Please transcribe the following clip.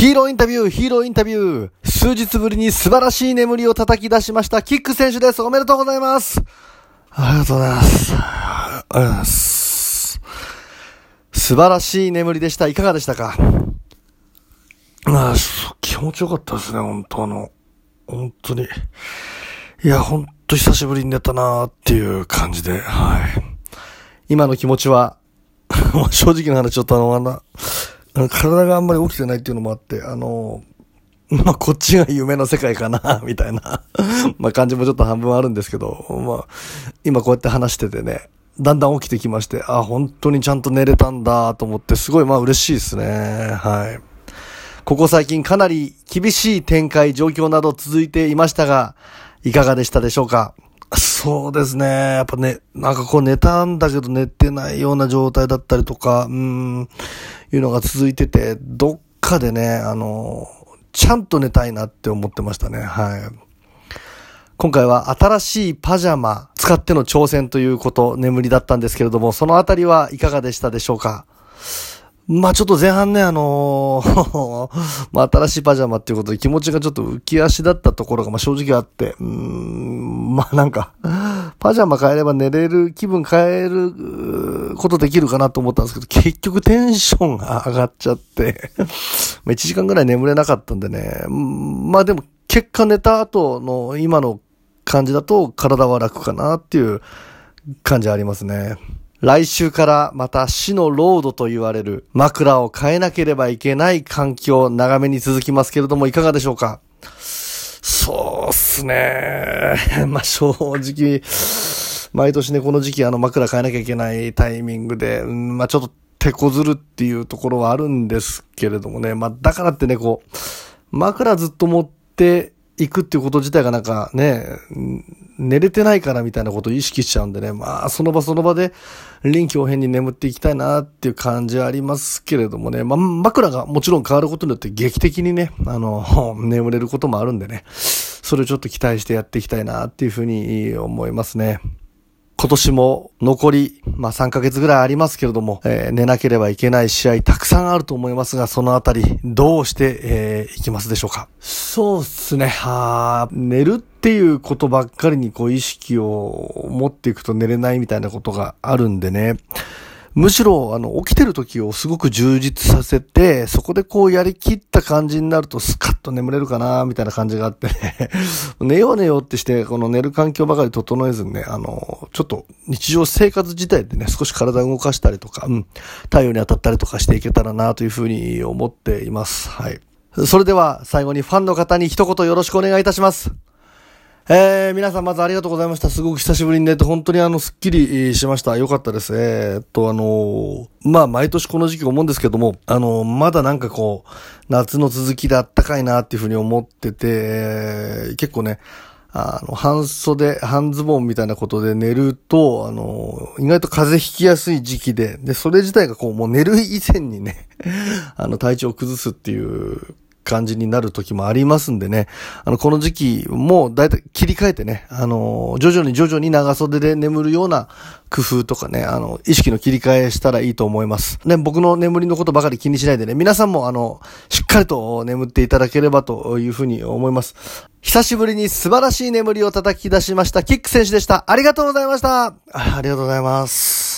ヒーローインタビュー、ヒーローインタビュー。数日ぶりに素晴らしい眠りを叩き出しました、キック選手です。おめでとうございます。ありがとうございます。ありがとうございます。素晴らしい眠りでした。いかがでしたか？あ気持ちよかったですね、本当あの、本当に。いや、本当久しぶりに寝たなーっていう感じで、はい。今の気持ちは、正直な話、ちょっとあの、あんな、体があんまり起きてないっていうのもあって、あの、まあ、こっちが夢の世界かな、みたいなま、感じもちょっと半分あるんですけど、まあ、今こうやって話しててね、だんだん起きてきまして、あ、本当にちゃんと寝れたんだと思って、すごいま嬉しいですね。はい。ここ最近かなり厳しい展開、状況など続いていましたが、いかがでしたでしょうか？そうですね。やっぱね、なんかこう寝たんだけど寝てないような状態だったりとか、うん、いうのが続いてて、どっかでね、あの、ちゃんと寝たいなって思ってましたね。はい。今回は新しいパジャマ使っての挑戦ということ、眠りだったんですけれども、そのあたりはいかがでしたでしょうか？まあちょっと前半ね、あのー ま新しいパジャマっていうことで気持ちがちょっと浮き足だったところがま正直あって、うん、まあなんか、パジャマ変えれば寝れる、気分変えることできるかなと思ったんですけど、結局テンションが上がっちゃって ま1時間ぐらい眠れなかったんでね、まあでも結果寝た後の今の感じだと体は楽かなっていう感じありますね。来週からまた死のロードと言われる枕を変えなければいけない環境長めに続きますけれどもいかがでしょうか？そうっすね。まあ、正直、毎年ね、この時期あの枕変えなきゃいけないタイミングで、うん、まあちょっと手こずるっていうところはあるんですけれどもね。まあだからってね、こう、枕ずっと持って行くっていうこと自体がなんかね、寝れてないからみたいなことを意識しちゃうんでね、まあその場その場で臨機応変に眠っていきたいなっていう感じはありますけれどもね、まあ枕がもちろん変わることによって劇的にね、あの、眠れることもあるんでね、それをちょっと期待してやっていきたいなっていうふうに思いますね。今年も残り、まあ、3ヶ月ぐらいありますけれども、えー、寝なければいけない試合たくさんあると思いますが、そのあたりどうして、えー、いきますでしょうか？そうっすね。は寝るっていうことばっかりにこう意識を持っていくと寝れないみたいなことがあるんでね。むしろ、あの、起きてる時をすごく充実させて、そこでこうやりきった感じになるとスカッと眠れるかな、みたいな感じがあってね 寝よう寝ようってして、この寝る環境ばかり整えずにね、あの、ちょっと日常生活自体でね、少し体を動かしたりとか、うん、太陽に当たったりとかしていけたらな、というふうに思っています。はい。それでは、最後にファンの方に一言よろしくお願いいたします。えー、皆さんまずありがとうございました。すごく久しぶりに寝て、本当にあの、すっきりしました。よかったです。えー、っと、あのー、まあ、毎年この時期思うんですけども、あのー、まだなんかこう、夏の続きであったかいなっていうふうに思ってて、えー、結構ね、あの、半袖、半ズボンみたいなことで寝ると、あの、意外と風邪ひきやすい時期で、で、それ自体がこう、もう寝る以前にね、あの、体調を崩すっていう感じになる時もありますんでね、あの、この時期もだいたい切り替えてね、あの、徐々に徐々に長袖で眠るような工夫とかね、あの、意識の切り替えしたらいいと思います。ね、僕の眠りのことばかり気にしないでね、皆さんもあの、しっかりと眠っていただければというふうに思います。久しぶりに素晴らしい眠りを叩き出しました、キック選手でした。ありがとうございました。ありがとうございます。